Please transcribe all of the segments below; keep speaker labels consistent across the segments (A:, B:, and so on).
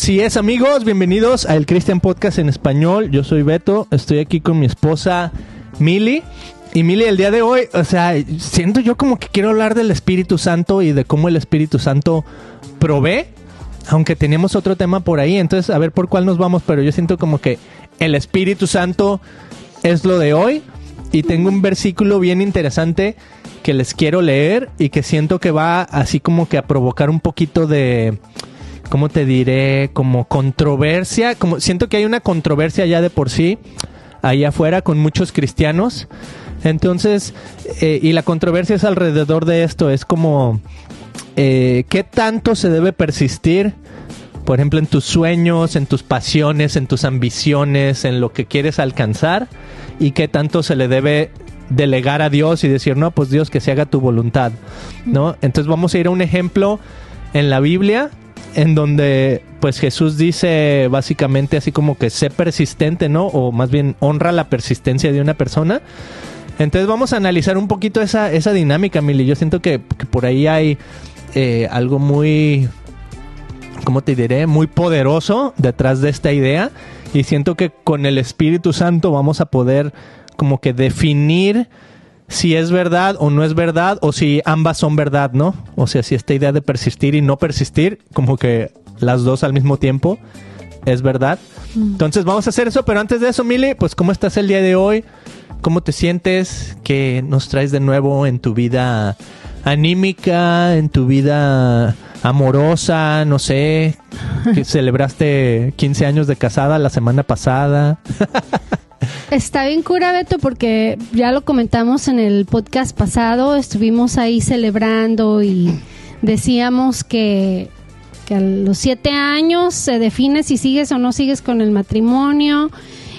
A: Así es, amigos, bienvenidos al Christian Podcast en español. Yo soy Beto, estoy aquí con mi esposa Mili. Y Mili, el día de hoy, o sea, siento yo como que quiero hablar del Espíritu Santo y de cómo el Espíritu Santo provee, aunque tenemos otro tema por ahí, entonces a ver por cuál nos vamos, pero yo siento como que el Espíritu Santo es lo de hoy y tengo un versículo bien interesante que les quiero leer y que siento que va así como que a provocar un poquito de ¿cómo te diré? Como controversia, como siento que hay una controversia ya de por sí ahí afuera con muchos cristianos. Entonces, eh, y la controversia es alrededor de esto, es como, eh, ¿qué tanto se debe persistir? Por ejemplo, en tus sueños, en tus pasiones, en tus ambiciones, en lo que quieres alcanzar, y qué tanto se le debe delegar a Dios y decir, no, pues Dios, que se haga tu voluntad, ¿no? Entonces vamos a ir a un ejemplo en la Biblia en donde pues Jesús dice básicamente así como que sé persistente, ¿no? O más bien honra la persistencia de una persona. Entonces vamos a analizar un poquito esa, esa dinámica, Mili. Yo siento que, por ahí hay eh, algo muy, ¿cómo te diré? Muy poderoso detrás de esta idea. Y siento que con el Espíritu Santo vamos a poder como que definir si es verdad o no es verdad, o si ambas son verdad, ¿no? O sea, si esta idea de persistir y no persistir, como que las dos al mismo tiempo, es verdad. Mm. Entonces vamos a hacer eso, pero antes de eso, Mili, pues ¿cómo estás el día de hoy? ¿Cómo te sientes? ¿Qué nos traes de nuevo en tu vida anímica, en tu vida amorosa? No sé, que celebraste 15 años de casada la semana pasada.
B: Está bien cura, Beto, porque ya lo comentamos en el podcast pasado, estuvimos ahí celebrando y decíamos que, que a los siete años se define si sigues o no sigues con el matrimonio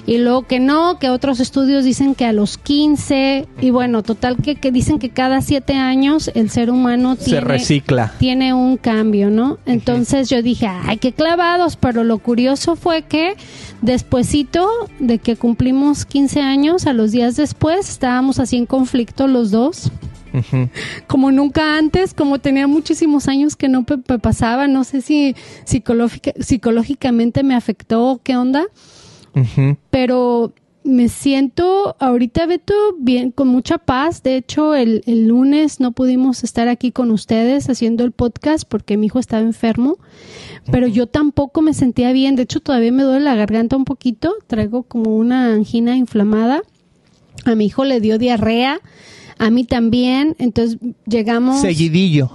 B: y luego que no, que otros estudios dicen que a los 15 y bueno, total que, que dicen que cada siete años el ser humano tiene,
A: se recicla.
B: Tiene un cambio, ¿no? Entonces yo dije, ay, qué clavados, pero lo curioso fue que despuesito de que cumplimos 15 años, a los días después, estábamos así en conflicto los dos. Como nunca antes, como tenía muchísimos años que no me pasaba, no sé si psicológicamente me afectó, qué onda, pero me siento ahorita, Beto, bien, con mucha paz. De hecho, el, el, lunes no pudimos estar aquí con ustedes haciendo el podcast porque mi hijo estaba enfermo, pero yo tampoco me sentía bien. De hecho, todavía me duele la garganta un poquito. Traigo como una angina inflamada. A mi hijo le dio diarrea. A mí también, entonces llegamos...
A: Seguidillo.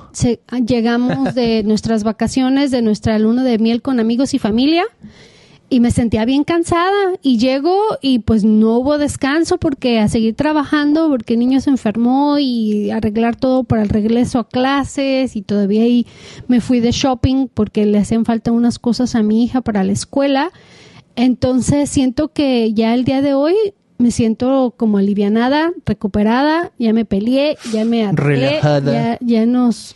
B: llegamos de nuestras vacaciones, de nuestra luna de miel con amigos y familia y me sentía bien cansada. Y llego y pues no hubo descanso porque a seguir trabajando porque el niño se enfermó y arreglar todo para el regreso a clases y todavía ahí me fui de shopping porque le hacen falta unas cosas a mi hija para la escuela. Entonces siento que ya el día de hoy me siento como alivianada, recuperada, ya me peleé, ya me arreglé, ya, ya nos,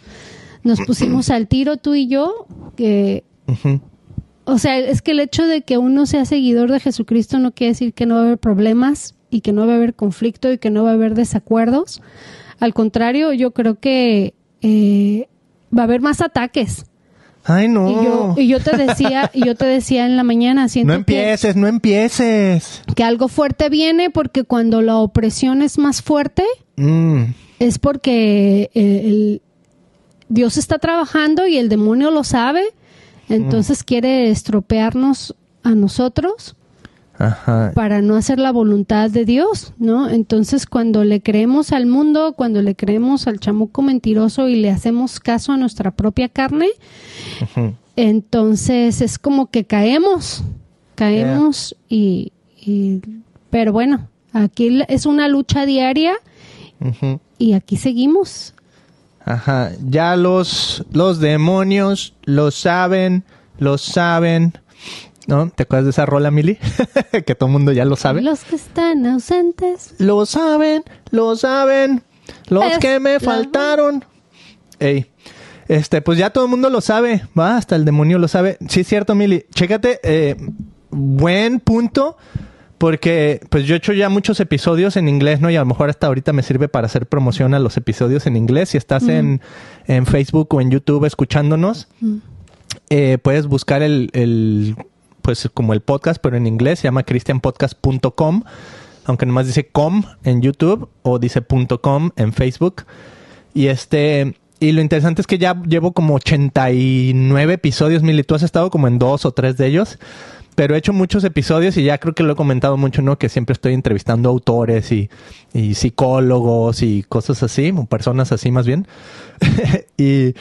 B: nos pusimos al tiro tú y yo, que o sea, es que el hecho de que uno sea seguidor de Jesucristo no quiere decir que no va a haber problemas y que no va a haber conflicto y que no va a haber desacuerdos. Al contrario, yo creo que eh, va a haber más ataques.
A: Ay, no.
B: Y yo, te decía, y yo te decía en la mañana,
A: no empieces, no empieces.
B: Que algo fuerte viene porque cuando la opresión es más fuerte, mm. es porque eh, Dios está trabajando y el demonio lo sabe entonces quiere estropearnos a nosotros para no hacer la voluntad de Dios, ¿no? Entonces cuando le creemos al mundo, cuando le creemos al chamuco mentiroso y le hacemos caso a nuestra propia carne, entonces es como que caemos, caemos y, pero bueno, aquí es una lucha diaria y aquí seguimos
A: Ajá, ya los, los demonios lo saben, lo saben. ¿No? ¿Te acuerdas de esa rola, Mili? que todo el mundo ya lo sabe.
B: Los que están ausentes.
A: Lo saben, lo saben. Los que me faltaron. Ey. Este, pues ya todo el mundo lo sabe, va, hasta el demonio lo sabe. Sí, es cierto, Mili. Chécate, eh, buen punto porque pues yo he hecho ya muchos episodios en inglés, ¿no? Y a lo mejor hasta ahorita me sirve para hacer promoción a los episodios en inglés. Si estás en, Facebook o en YouTube escuchándonos, eh, puedes buscar el, el, pues como el podcast, pero en inglés, se llama christianpodcast.com, aunque nomás dice com en YouTube o dice .com en Facebook. Y este, y lo interesante es que ya llevo como 89 episodios, Mili, tú has estado como en dos o tres de ellos pero he hecho muchos episodios y ya creo que lo he comentado mucho, ¿no? Que siempre estoy entrevistando autores y, y psicólogos y cosas así, o personas así más bien. y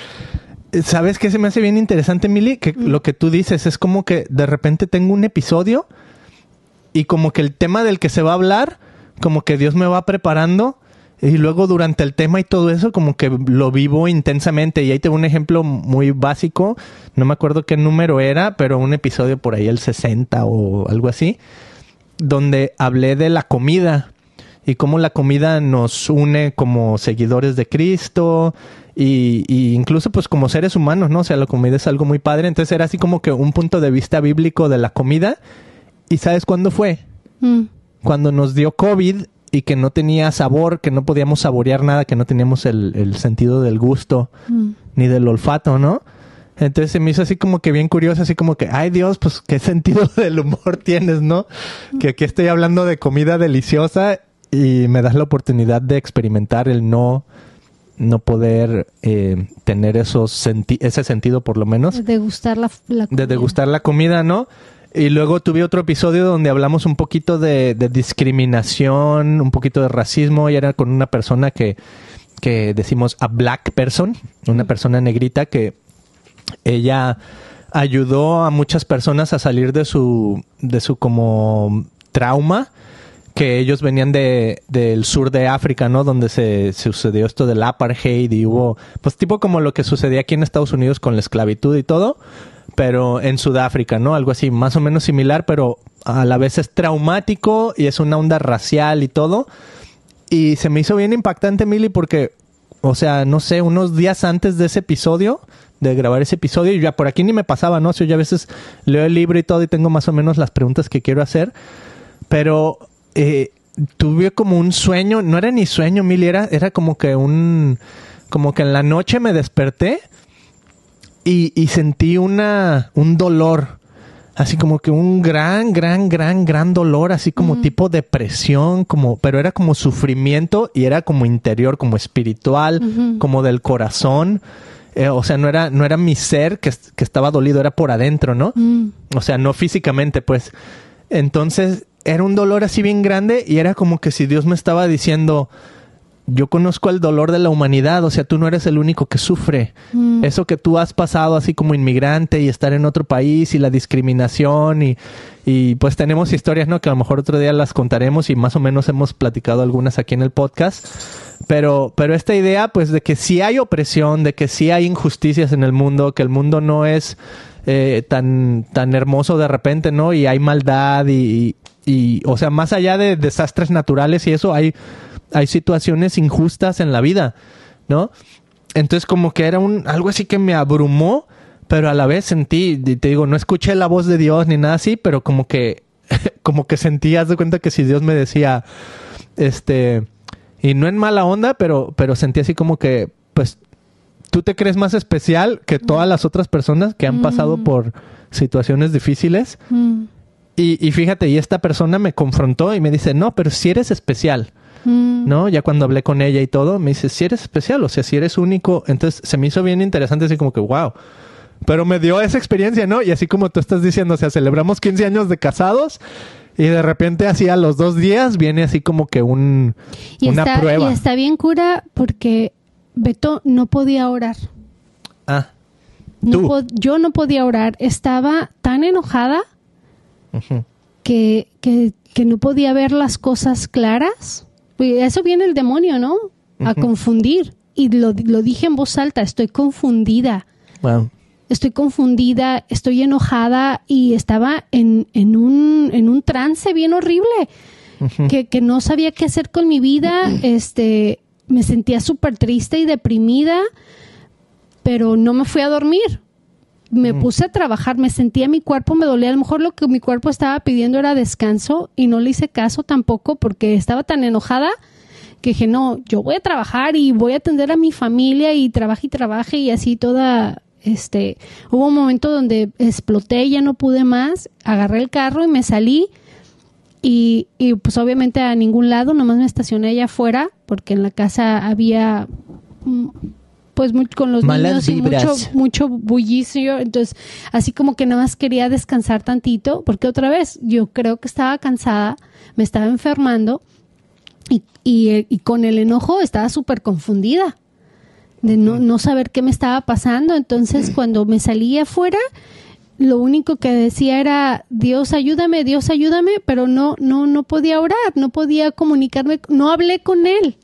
A: ¿sabes qué se me hace bien interesante, Mili? Que lo que tú dices es como que de repente tengo un episodio y como que el tema del que se va a hablar, como que Dios me va preparando y luego durante el tema y todo eso, como que lo vivo intensamente. Y ahí tengo un ejemplo muy básico. No me acuerdo qué número era, pero un episodio por ahí, el 60 o algo así, donde hablé de la comida y cómo la comida nos une como seguidores de Cristo y, incluso pues como seres humanos, ¿no? O sea, la comida es algo muy padre. Entonces era así como que un punto de vista bíblico de la comida. ¿Y sabes cuándo fue? Mm. Cuando nos dio COVID y que no tenía sabor, que no podíamos saborear nada, que no teníamos el, sentido del gusto mm. ni del olfato, ¿no? Entonces se me hizo así como que bien curioso, así como que, ay Dios, pues qué sentido del humor tienes, ¿no? Que aquí estoy hablando de comida deliciosa y me das la oportunidad de experimentar el no, no poder eh, tener esos ese sentido por lo menos.
B: De degustar la,
A: la comida. De degustar la comida, ¿no? Y luego tuve otro episodio donde hablamos un poquito de, discriminación, un poquito de racismo, y era con una persona que, que decimos a black person, una persona negrita que ella ayudó a muchas personas a salir de su, de su como trauma, que ellos venían de, del sur de África, ¿no? Donde se, se, sucedió esto del apartheid y hubo, pues tipo como lo que sucedía aquí en Estados Unidos con la esclavitud y todo pero en Sudáfrica, ¿no? Algo así, más o menos similar, pero a la vez es traumático y es una onda racial y todo. Y se me hizo bien impactante, Milly, porque, o sea, no sé, unos días antes de ese episodio, de grabar ese episodio, y ya por aquí ni me pasaba, ¿no? Yo a veces leo el libro y todo y tengo más o menos las preguntas que quiero hacer, pero eh, tuve como un sueño, no era ni sueño, Milly, era, era como que un, como que en la noche me desperté y, sentí una, un dolor, así como que un gran, gran, gran, gran dolor, así como tipo depresión, como, pero era como sufrimiento y era como interior, como espiritual, como del corazón. Eh, o sea, no era, no era mi ser que, que estaba dolido, era por adentro, ¿no? Mm. O sea, no físicamente, pues. Entonces, era un dolor así bien grande y era como que si Dios me estaba diciendo, yo conozco el dolor de la humanidad, o sea, tú no eres el único que sufre. Mm. Eso que tú has pasado así como inmigrante y estar en otro país y la discriminación y, y, pues tenemos historias, ¿no? Que a lo mejor otro día las contaremos y más o menos hemos platicado algunas aquí en el podcast. Pero, pero esta idea, pues, de que sí hay opresión, de que sí hay injusticias en el mundo, que el mundo no es eh, tan, tan hermoso de repente, ¿no? Y hay maldad y, y, o sea, más allá de desastres naturales y eso, hay hay situaciones injustas en la vida, ¿no? Entonces como que era un algo así que me abrumó, pero a la vez sentí, te digo, no escuché la voz de Dios ni nada así, pero como que como que sentí, haz de cuenta que si Dios me decía este y no en mala onda, pero pero sentí así como que pues tú te crees más especial que todas las otras personas que han pasado mm. por situaciones difíciles. Mm. Y, y fíjate, y esta persona me confrontó y me dice, no, pero si eres especial. Mm. ¿no? Ya cuando hablé con ella y todo, me dice, si eres especial, o sea, si eres único, entonces se me hizo bien interesante, así como que, wow. Pero me dio esa experiencia, ¿no? Y así como tú estás diciendo, o sea, celebramos 15 años de casados y de repente así a los dos días viene así como que un, una prueba.
B: Y está bien cura porque Beto no podía orar.
A: Ah.
B: yo no podía orar. Estaba tan enojada que, que, que no podía ver las cosas claras. Pues, eso viene el demonio, ¿no? A confundir. Y lo, dije en voz alta, estoy confundida. Estoy confundida, estoy enojada y estaba en, en, un, en un trance bien horrible. que, que, no sabía qué hacer con mi vida. Este, me sentía súper triste y deprimida, pero no me fui a dormir me puse a trabajar, me sentía mi cuerpo, me dolía, a lo mejor lo que mi cuerpo estaba pidiendo era descanso y no le hice caso tampoco porque estaba tan enojada que dije, no, yo voy a trabajar y voy a atender a mi familia y trabaje y trabaje y así toda este, hubo un momento donde exploté, ya no pude más, agarré el carro y me salí y, y pues obviamente a ningún lado, nomás me estacioné allá afuera porque en la casa había pues muy, con los
A: Malas
B: niños y mucho, mucho bullicio, entonces así como que nada más quería descansar tantito, porque otra vez yo creo que estaba cansada, me estaba enfermando y, y, y con el enojo estaba súper confundida de no, no saber qué me estaba pasando, entonces cuando me salí afuera lo único que decía era Dios ayúdame, Dios ayúdame, pero no no no podía orar, no podía comunicarme, no hablé con él.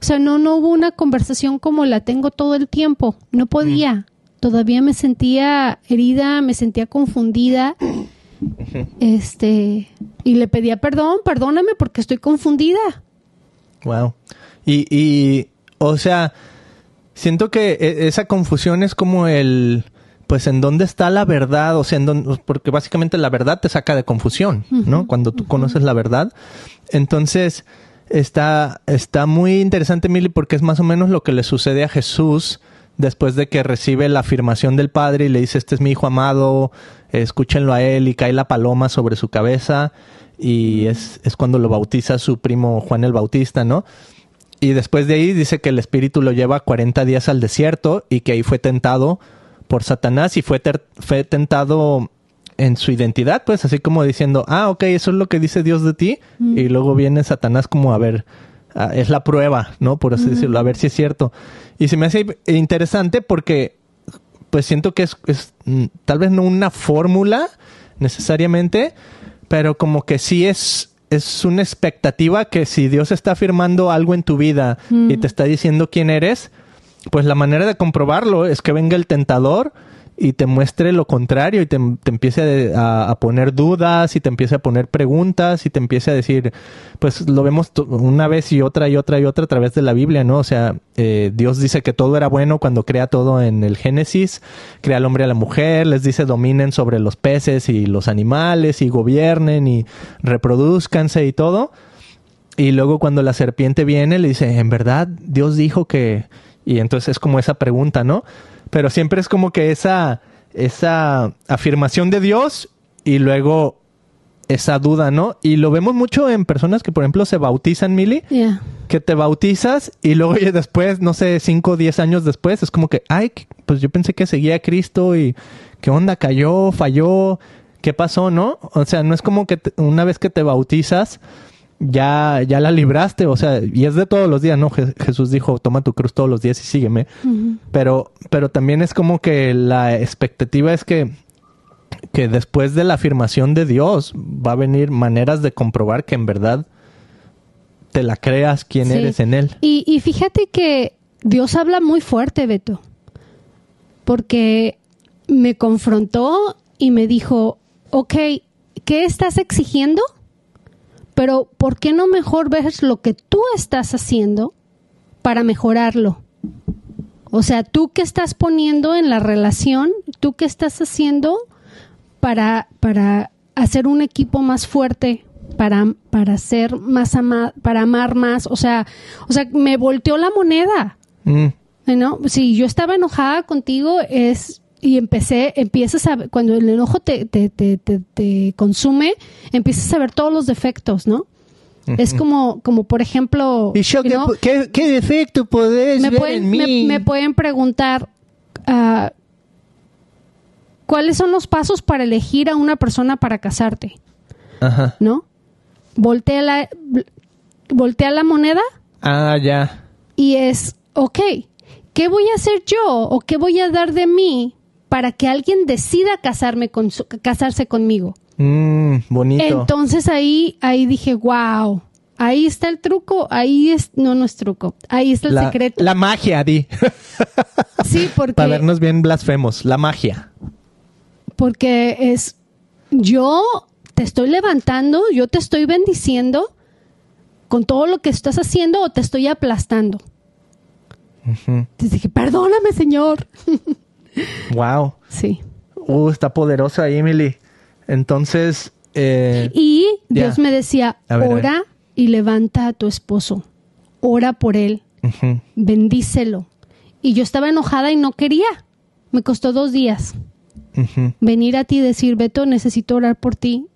B: O sea, no no hubo una conversación como la tengo todo el tiempo, no podía. Todavía me sentía herida, me sentía confundida. Este, y le pedía perdón, perdóname porque estoy confundida.
A: Wow. Y, y, o sea, siento que e- esa confusión es como el, pues, en dónde está la verdad, o sea, en dónde- porque básicamente la verdad te saca de confusión, ¿no? Cuando tú conoces la verdad. Entonces, está, está muy interesante, Mili, porque es más o menos lo que le sucede a Jesús después de que recibe la afirmación del Padre y le dice, este es mi hijo amado, escúchenlo a él y cae la paloma sobre su cabeza y es, es cuando lo bautiza su primo Juan el Bautista, ¿no? Y después de ahí dice que el espíritu lo lleva 40 días al desierto y que ahí fue tentado por Satanás y fue, fue tentado en su identidad, pues así como diciendo, ah, ok, eso es lo que dice Dios de ti. Y luego viene Satanás como a ver, es la prueba, ¿no? Por así decirlo, a ver si es cierto. Y se me hace interesante porque pues siento que es, es, mm, tal vez no una fórmula necesariamente, pero como que sí es, es una expectativa que si Dios está afirmando algo en tu vida y te está diciendo quién eres, pues la manera de comprobarlo es que venga el tentador y te muestre lo contrario y te, empiece a, poner dudas y te empiece a poner preguntas y te empiece a decir, pues lo vemos una vez y otra y otra y otra a través de la Biblia, ¿no? O sea, eh, Dios dice que todo era bueno cuando crea todo en el Génesis, crea al hombre a la mujer, les dice dominen sobre los peces y los animales y gobiernen y reproduzcanse y todo. Y luego cuando la serpiente viene, le dice, en verdad, Dios dijo que... Y entonces es como esa pregunta, ¿no? Pero siempre es como que esa, esa afirmación de Dios y luego esa duda, ¿no? Y lo vemos mucho en personas que, por ejemplo, se bautizan, Mili,
B: Ya.
A: que te bautizas y luego oye, después, no sé, 5 o 10 años después, es como que, ay, pues yo pensé que seguía a Cristo y qué onda, cayó, falló, qué pasó, ¿no? O sea, no es como que te- una vez que te bautizas, ya, ya la libraste, o sea, y es de todos los días, ¿no? Je- Jesús dijo, toma tu cruz todos los días y sígueme. Pero, pero también es como que la expectativa es que, que después de la afirmación de Dios va a venir maneras de comprobar que en verdad te la creas quién
B: Sí.
A: eres en Él.
B: Y, y fíjate que Dios habla muy fuerte, Beto, porque me confrontó y me dijo, ok, ¿qué estás exigiendo? Pero ¿por qué no mejor ves lo que tú estás haciendo para mejorarlo? O sea, tú qué estás poniendo en la relación, tú qué estás haciendo para, para hacer un equipo más fuerte, para, para ser más ama- para amar más. O sea, o sea, me volteó la moneda.
A: Mm,
B: ¿no? Si yo estaba enojada contigo es y empecé, empiezas a cuando el enojo te, te, te, te, te consume, empiezas a ver todos los defectos, ¿no? Es como, como por ejemplo,
A: ¿Y yo qué,
B: know,
A: qué- qué defecto podés
B: me
A: ver
B: pueden,
A: en mí?
B: me pueden preguntar ah, cuáles son los pasos para elegir a una persona para casarte,
A: Ajá.
B: ¿no? Voltea la, voltea la moneda
A: Ah, ya.
B: y es, ok, ¿qué voy a hacer yo o qué voy a dar de mí para que alguien decida casarme con su- casarse conmigo?
A: Mm, bonito.
B: Entonces ahí, ahí dije, wow, ahí está el truco, ahí es, no, no es truco, ahí está el
A: la,
B: secreto.
A: la magia, di.
B: sí, porque,
A: Para vernos bien blasfemos. La magia.
B: porque es, yo te estoy levantando, yo te estoy bendiciendo con todo lo que estás haciendo o te estoy aplastando. Entonces dije, perdóname, Señor.
A: Wow.
B: Sí.
A: Uh, está poderosa Emily. Entonces, eh,
B: Y. Dios me decía,
A: ver,
B: ora y levanta a tu esposo. Ora por él, bendícelo. Y yo estaba enojada y no quería. Me costó dos días venir a ti y decir, Beto, necesito orar por ti.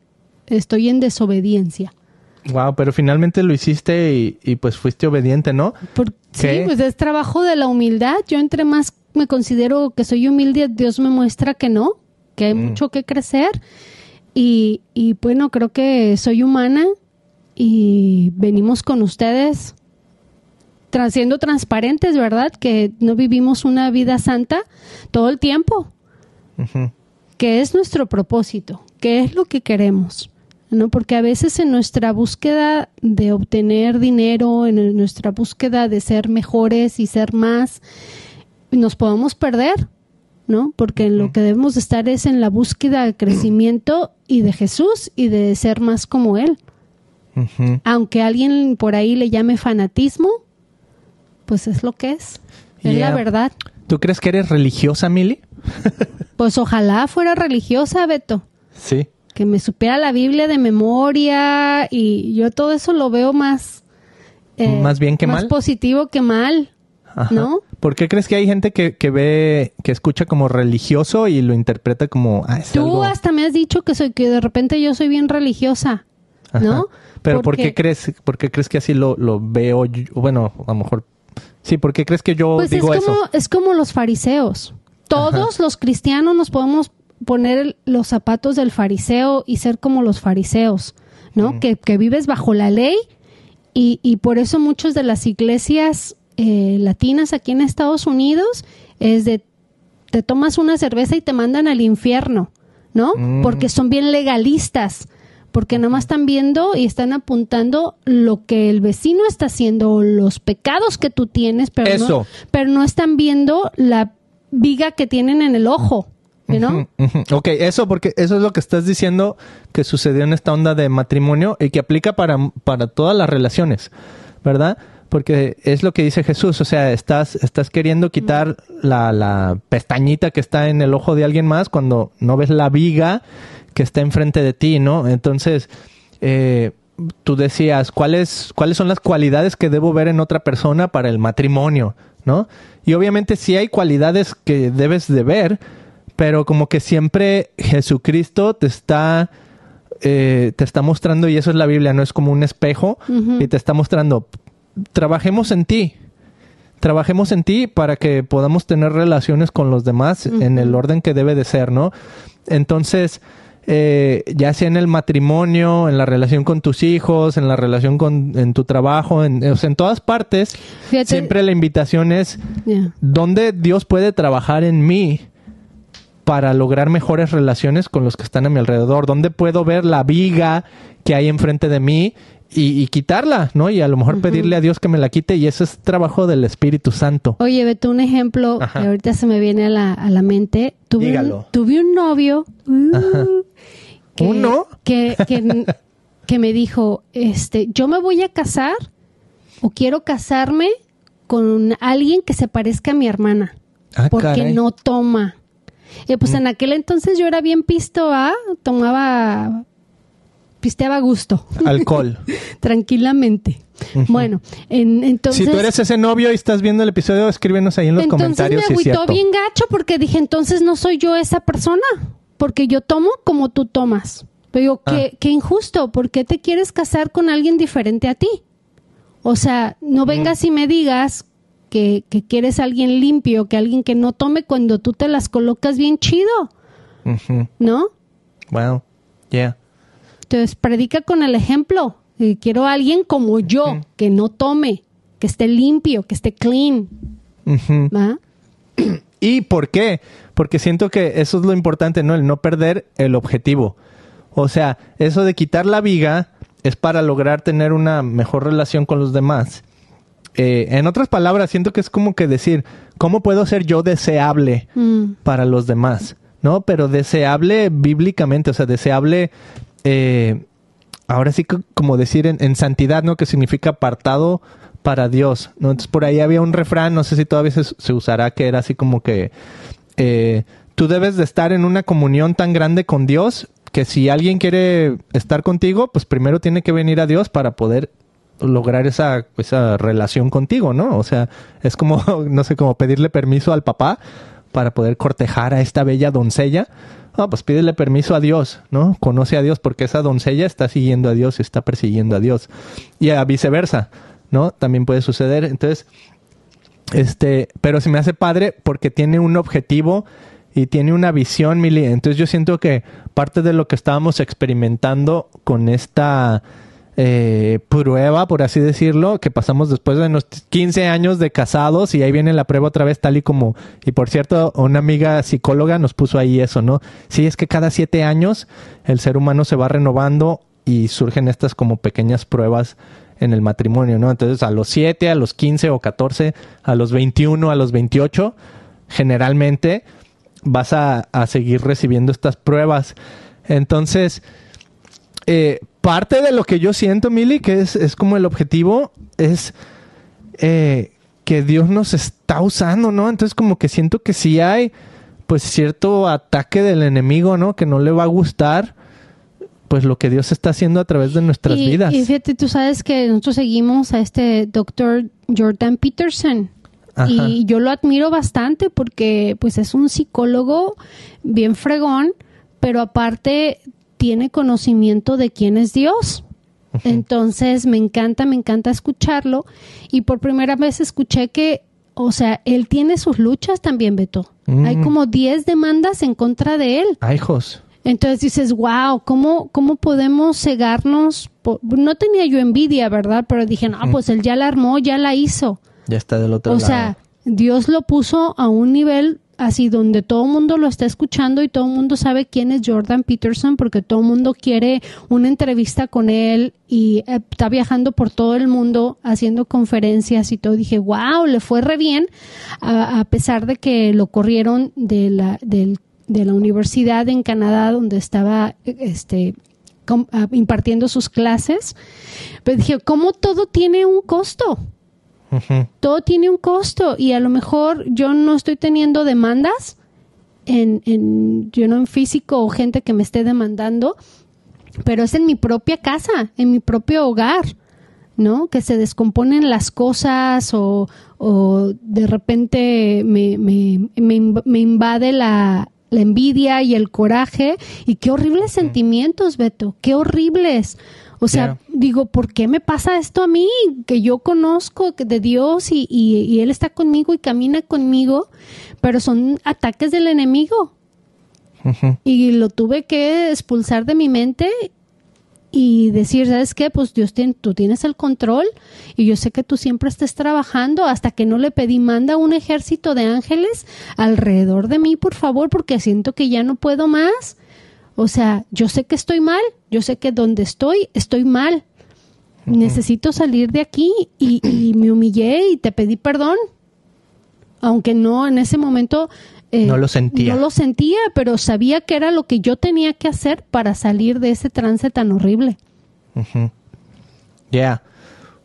B: Estoy en desobediencia.
A: Wow, pero finalmente lo hiciste y, y, pues fuiste obediente, ¿no?
B: Por- sí, pues es trabajo de la humildad. Yo entre más me considero que soy humilde, Dios me muestra que no, que hay
A: Mm.
B: mucho que crecer. Y, y bueno, creo que soy humana y venimos con ustedes siendo transparentes, ¿verdad? Que no vivimos una vida santa todo el tiempo,
A: Ujú.
B: que es nuestro propósito, que es lo que queremos. ¿no? Porque a veces en nuestra búsqueda de obtener dinero, en nuestra búsqueda de ser mejores y ser más, nos podemos perder, ¿no? Porque en lo que debemos de estar es en la búsqueda de crecimiento y de Jesús y de ser más como Él. Aunque alguien por ahí le llame fanatismo, pues es lo que es. Es
A: Yeah.
B: la verdad.
A: ¿Tú crees que eres religiosa, Mili?
B: Pues ojalá fuera religiosa, Beto.
A: Sí.
B: que me supiera la Biblia de memoria y yo todo eso lo veo más eh,
A: Más bien que
B: más
A: mal.
B: positivo que mal
A: Ajá.
B: ¿no?
A: ¿Por qué crees que hay gente que, que ve, que escucha como religioso y lo interpreta como, ah, es
B: tú
A: algo...
B: hasta me has dicho que soy que de repente yo soy bien religiosa
A: Ajá.
B: ¿no?
A: Pero ¿por qué crees, por qué crees que así lo, lo veo? yo? Bueno, a lo mejor... Sí, ¿por qué crees que yo
B: pues es
A: digo
B: como
A: eso?
B: es como los fariseos todos los cristianos nos podemos poner los zapatos del fariseo y ser como los fariseos ¿no? que, que vives bajo la ley y, y por eso muchas de las iglesias eh, latinas aquí en Estados Unidos es de te tomas una cerveza y te mandan al infierno, ¿no?
A: Mm.
B: Porque son bien legalistas, porque nomás están viendo y están apuntando lo que el vecino está haciendo, o los pecados que tú tienes, pero,
A: Eso.
B: No, pero no están viendo la viga que tienen en el ojo, ¿no?
A: Ok, eso porque eso es lo que estás diciendo que sucedió en esta onda de matrimonio y que aplica para, para todas las relaciones, ¿verdad? Porque es lo que dice Jesús, o sea, estás, estás queriendo quitar la, la pestañita que está en el ojo de alguien más cuando no ves la viga que está enfrente de ti, ¿no? Entonces, eh, tú decías, ¿cuáles, ¿cuáles son las cualidades que debo ver en otra persona para el matrimonio, ¿no? Y obviamente sí hay cualidades que debes de ver, pero como que siempre Jesucristo te está eh, te está mostrando y eso es la Biblia no es como un espejo y te está mostrando trabajemos en ti trabajemos en ti para que podamos tener relaciones con los demás en el orden que debe de ser no entonces eh, ya sea en el matrimonio en la relación con tus hijos en la relación con en tu trabajo en, o sea, en todas partes
B: Fíjate-
A: siempre la invitación es. ¿Dónde Dios puede trabajar en mí para lograr mejores relaciones con los que están a mi alrededor? ¿Dónde puedo ver la viga que hay enfrente de mí y, y quitarla, ¿no? Y a lo mejor pedirle a Dios que me la quite y eso es trabajo del Espíritu Santo.
B: Oye, Beto, un ejemplo
A: Ajá.
B: que ahorita se me viene a la, a la mente. Tuve
A: Dígalo.
B: un, tuve un novio. uh, que-
A: ¿Uno?
B: Que, que, que me dijo, este, yo me voy a casar o quiero casarme con alguien que se parezca a mi hermana.
A: Ah,
B: porque
A: caray.
B: No toma. Y pues en aquel entonces yo era bien pisto, ¿ah? Tomaba, pisteaba a gusto,
A: Alcohol.
B: tranquilamente. Bueno, en- entonces...
A: si tú eres ese novio y estás viendo el episodio, escríbenos ahí en los
B: Entonces
A: comentarios
B: me
A: si es
B: agüitó bien gacho porque dije, entonces no soy yo esa persona, porque yo tomo como tú tomas. Pero digo,
A: Ah.
B: qué, qué injusto, ¿por qué te quieres casar con alguien diferente a ti? O sea, no vengas y me digas que, que quieres a alguien limpio, que alguien que no tome cuando tú te las colocas bien chido. ¿no?
A: Wow. Yeah.
B: Entonces, predica con el ejemplo. Eh, quiero a alguien como yo, que no tome, que esté limpio, que esté clean. ¿va?
A: ¿Y por qué? Porque siento que eso es lo importante, ¿no? El no perder el objetivo. O sea, eso de quitar la viga es para lograr tener una mejor relación con los demás. Eh, en otras palabras, siento que es como que decir, ¿cómo puedo ser yo deseable
B: Mm.
A: para los demás? ¿No? Pero deseable bíblicamente, o sea, deseable, eh, ahora sí como decir en, en santidad, ¿no? Que significa apartado para Dios, ¿no? Entonces por ahí había un refrán, no sé si todavía se, se usará, que era así como que eh, tú debes de estar en una comunión tan grande con Dios que si alguien quiere estar contigo, pues primero tiene que venir a Dios para poder lograr esa, esa relación contigo, ¿no? O sea, es como, no sé, como pedirle permiso al papá para poder cortejar a esta bella doncella. Ah, pues pídele permiso a Dios, ¿no? Conoce a Dios porque esa doncella está siguiendo a Dios, está persiguiendo a Dios. Y a viceversa, ¿no? También puede suceder. Entonces, este, pero se me hace padre porque tiene un objetivo y tiene una visión, Mili. Entonces yo siento que parte de lo que estábamos experimentando con esta eh, prueba, por así decirlo, que pasamos después de unos 15 años de casados y ahí viene la prueba otra vez tal y como, y por cierto, una amiga psicóloga nos puso ahí eso, ¿no? Sí, es que cada siete años el ser humano se va renovando y surgen estas como pequeñas pruebas en el matrimonio, ¿no? Entonces a los 7, a los 15 o 14, a los 21, a los 28, generalmente vas a, a seguir recibiendo estas pruebas. Entonces, eh, parte de lo que yo siento, Mili, que es, es como el objetivo, es eh, que Dios nos está usando, ¿no? Entonces como que siento que sí hay pues cierto ataque del enemigo, ¿no? Que no le va a gustar pues lo que Dios está haciendo a través de nuestras
B: y,
A: vidas.
B: Y fíjate, tú sabes que nosotros seguimos a este doctor Jordan Peterson.
A: Ajá.
B: Y yo lo admiro bastante porque pues es un psicólogo bien fregón, pero aparte tiene conocimiento de quién es Dios. Entonces me encanta, me encanta escucharlo. Y por primera vez escuché que, o sea, él tiene sus luchas también, Beto.
A: Mm.
B: Hay como 10 demandas en contra de él.
A: Ay, hijos.
B: Entonces dices, wow, ¿cómo, cómo podemos cegarnos? por-?" No tenía yo envidia, ¿verdad? Pero dije, no, pues él ya la armó, ya la hizo.
A: Ya está del otro
B: O
A: lado.
B: sea, Dios lo puso a un nivel así donde todo el mundo lo está escuchando y todo el mundo sabe quién es Jordan Peterson porque todo el mundo quiere una entrevista con él y eh, está viajando por todo el mundo haciendo conferencias y todo. Dije, wow, le fue re bien a, pesar de que lo corrieron de la, de la universidad en Canadá donde estaba este ah, impartiendo sus clases. Pero dije, ¿cómo todo tiene un costo? Todo tiene un costo y a lo mejor yo no estoy teniendo demandas en, en yo no en físico o gente que me esté demandando, pero es en mi propia casa, en mi propio hogar, ¿no? Que se descomponen las cosas o, o de repente me, me, me invade la, la envidia y el coraje y qué horribles sentimientos, Beto, qué horribles. O sea,
A: Yeah.
B: digo, ¿por qué me pasa esto a mí? Que yo conozco de Dios y, y, y Él está conmigo y camina conmigo, pero son ataques del enemigo. Y lo tuve que expulsar de mi mente y decir, ¿sabes qué? Pues Dios, tú tienes el control y yo sé que tú siempre estés trabajando hasta que no le pedí, manda un ejército de ángeles alrededor de mí, por favor, porque siento que ya no puedo más. O sea, yo sé que estoy mal, yo sé que donde estoy, estoy mal. Necesito salir de aquí y, y me humillé y te pedí perdón. Aunque no en ese momento... eh,
A: No lo sentía.
B: No lo sentía, pero sabía que era lo que yo tenía que hacer para salir de ese trance tan horrible.
A: Ujú. Yeah.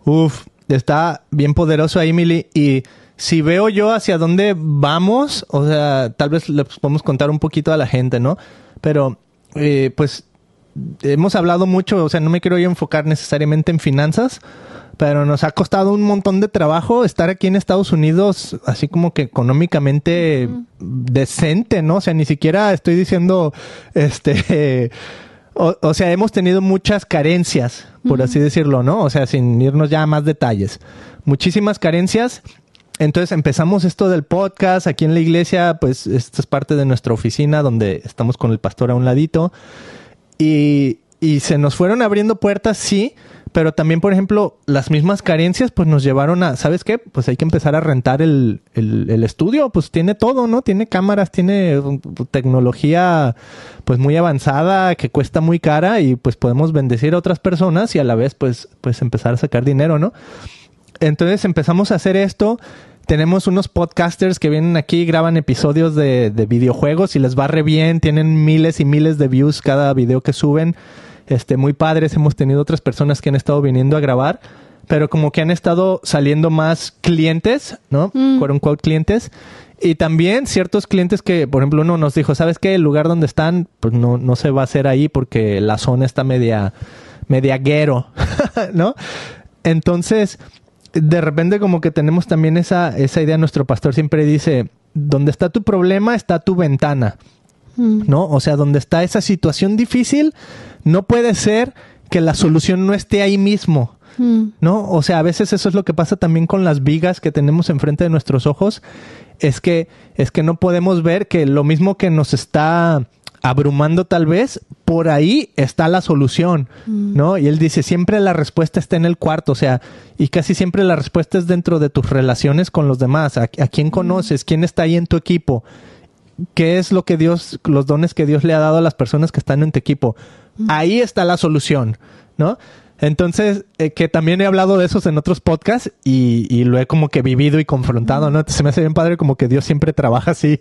A: Uf, está bien poderoso ahí, Mili. Y si veo yo hacia dónde vamos, o sea, tal vez le podemos contar un poquito a la gente, ¿no? Pero, eh, pues, hemos hablado mucho, o sea, no me quiero yo enfocar necesariamente en finanzas, pero nos ha costado un montón de trabajo estar aquí en Estados Unidos, así como que económicamente decente, ¿no? O sea, ni siquiera estoy diciendo, este, o, o sea, hemos tenido muchas carencias, por así decirlo, ¿no? O sea, sin irnos ya a más detalles. Muchísimas carencias. Entonces empezamos esto del podcast aquí en la iglesia, pues esta es parte de nuestra oficina donde estamos con el pastor a un ladito. Y, y se nos fueron abriendo puertas, sí, pero también, por ejemplo, las mismas carencias, pues nos llevaron a, ¿sabes qué? Pues hay que empezar a rentar el, el, el estudio, pues tiene todo, ¿no? Tiene cámaras, tiene uh, tecnología, pues muy avanzada, que cuesta muy cara y pues podemos bendecir a otras personas y a la vez, pues, pues empezar a sacar dinero, ¿no? Entonces empezamos a hacer esto. Tenemos unos podcasters que vienen aquí, graban episodios de, de videojuegos y les va re bien. Tienen miles y miles de views cada video que suben. Este, muy padres. Hemos tenido otras personas que han estado viniendo a grabar. Pero como que han estado saliendo más clientes, ¿no?
B: Mm.
A: Quote unquote clientes. Y también ciertos clientes que, por ejemplo, uno nos dijo, ¿sabes qué? El lugar donde están, pues no, no se va a hacer ahí porque la zona está media, media guero, ¿no? Entonces, de repente como que tenemos también esa, esa idea, nuestro pastor siempre dice, donde está tu problema está tu ventana,
B: Mm.
A: ¿no? O sea, donde está esa situación difícil, no puede ser que la solución no esté ahí mismo.
B: Mm.
A: ¿no? O sea, a veces eso es lo que pasa también con las vigas que tenemos enfrente de nuestros ojos, es que, es que no podemos ver que lo mismo que nos está abrumando tal vez, por ahí está la solución, ¿no? Y él dice, siempre la respuesta está en el cuarto, o sea, y casi siempre la respuesta es dentro de tus relaciones con los demás, a, a quién conoces, quién está ahí en tu equipo, qué es lo que Dios, los dones que Dios le ha dado a las personas que están en tu equipo. Ahí está la solución, ¿no? Entonces, eh, que también he hablado de esos en otros podcasts y, y lo he como que vivido y confrontado, ¿no? Se me hace bien padre como que Dios siempre trabaja así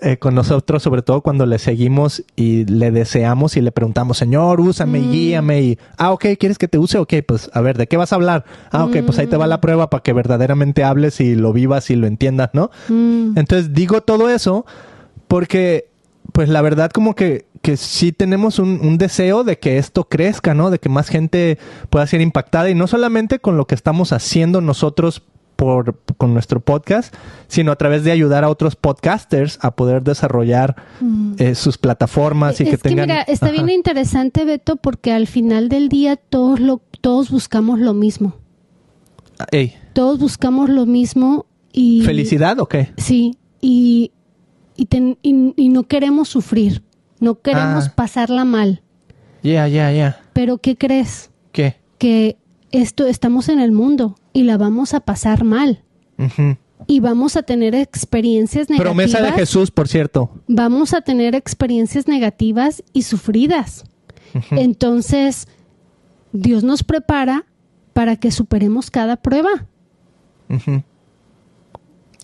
A: eh, con nosotros, sobre todo cuando le seguimos y le deseamos y le preguntamos, Señor, úsame y guíame y, ah, ok, ¿quieres que te use? Ok, pues a ver, ¿de qué vas a hablar? Ah, ok, pues ahí te va la prueba para que verdaderamente hables y lo vivas y lo entiendas, ¿no?
B: Mm.
A: Entonces digo todo eso porque, pues la verdad como que, que sí tenemos un, un deseo de que esto crezca, ¿no? De que más gente pueda ser impactada y no solamente con lo que estamos haciendo nosotros por, con nuestro podcast, sino a través de ayudar a otros podcasters a poder desarrollar eh, sus plataformas y
B: es
A: que tengan...
B: mira, está
A: Ajá.
B: bien interesante, Beto, porque al final del día todos, lo, todos buscamos lo mismo.
A: Ey,
B: Todos buscamos lo mismo y...
A: ¿Felicidad o qué?
B: Sí, y, y, ten- y- y no queremos sufrir, no queremos
A: Ah.
B: pasarla mal.
A: Ya, ya, ya.
B: Pero ¿qué crees?
A: ¿Qué?
B: Que esto estamos en el mundo y la vamos a pasar mal. Y vamos a tener experiencias negativas.
A: Promesa de Jesús, por cierto.
B: Vamos a tener experiencias negativas y sufridas. Entonces, Dios nos prepara para que superemos cada prueba.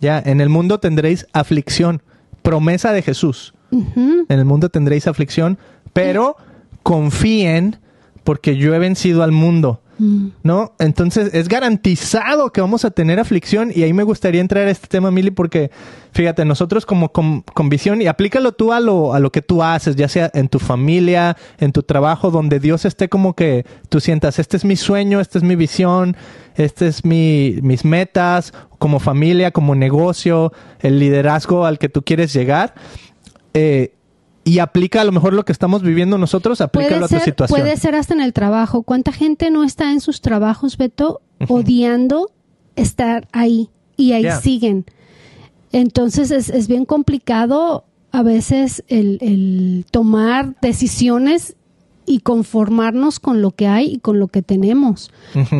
A: Ya, en el mundo tendréis aflicción. Promesa de Jesús. En el mundo tendréis aflicción, pero confíen porque yo he vencido al mundo.
B: Mm.
A: ¿No? Entonces es garantizado que vamos a tener aflicción y ahí me gustaría entrar a este tema, Mili, porque fíjate, nosotros como con, con visión y aplícalo tú a lo, a lo que tú haces, ya sea en tu familia, en tu trabajo, donde Dios esté como que tú sientas, este es mi sueño, esta es mi visión, este es mi, mis metas, como familia, como negocio, el liderazgo al que tú quieres llegar. Eh, y aplica a lo mejor lo que estamos viviendo nosotros, aplícalo
B: Puede
A: a tu
B: ser,
A: situación.
B: puede ser hasta en el trabajo. ¿Cuánta gente no está en sus trabajos, Beto, odiando estar ahí? Y ahí
A: Yeah.
B: siguen. Entonces es, es bien complicado a veces el, el tomar decisiones y conformarnos con lo que hay y con lo que tenemos.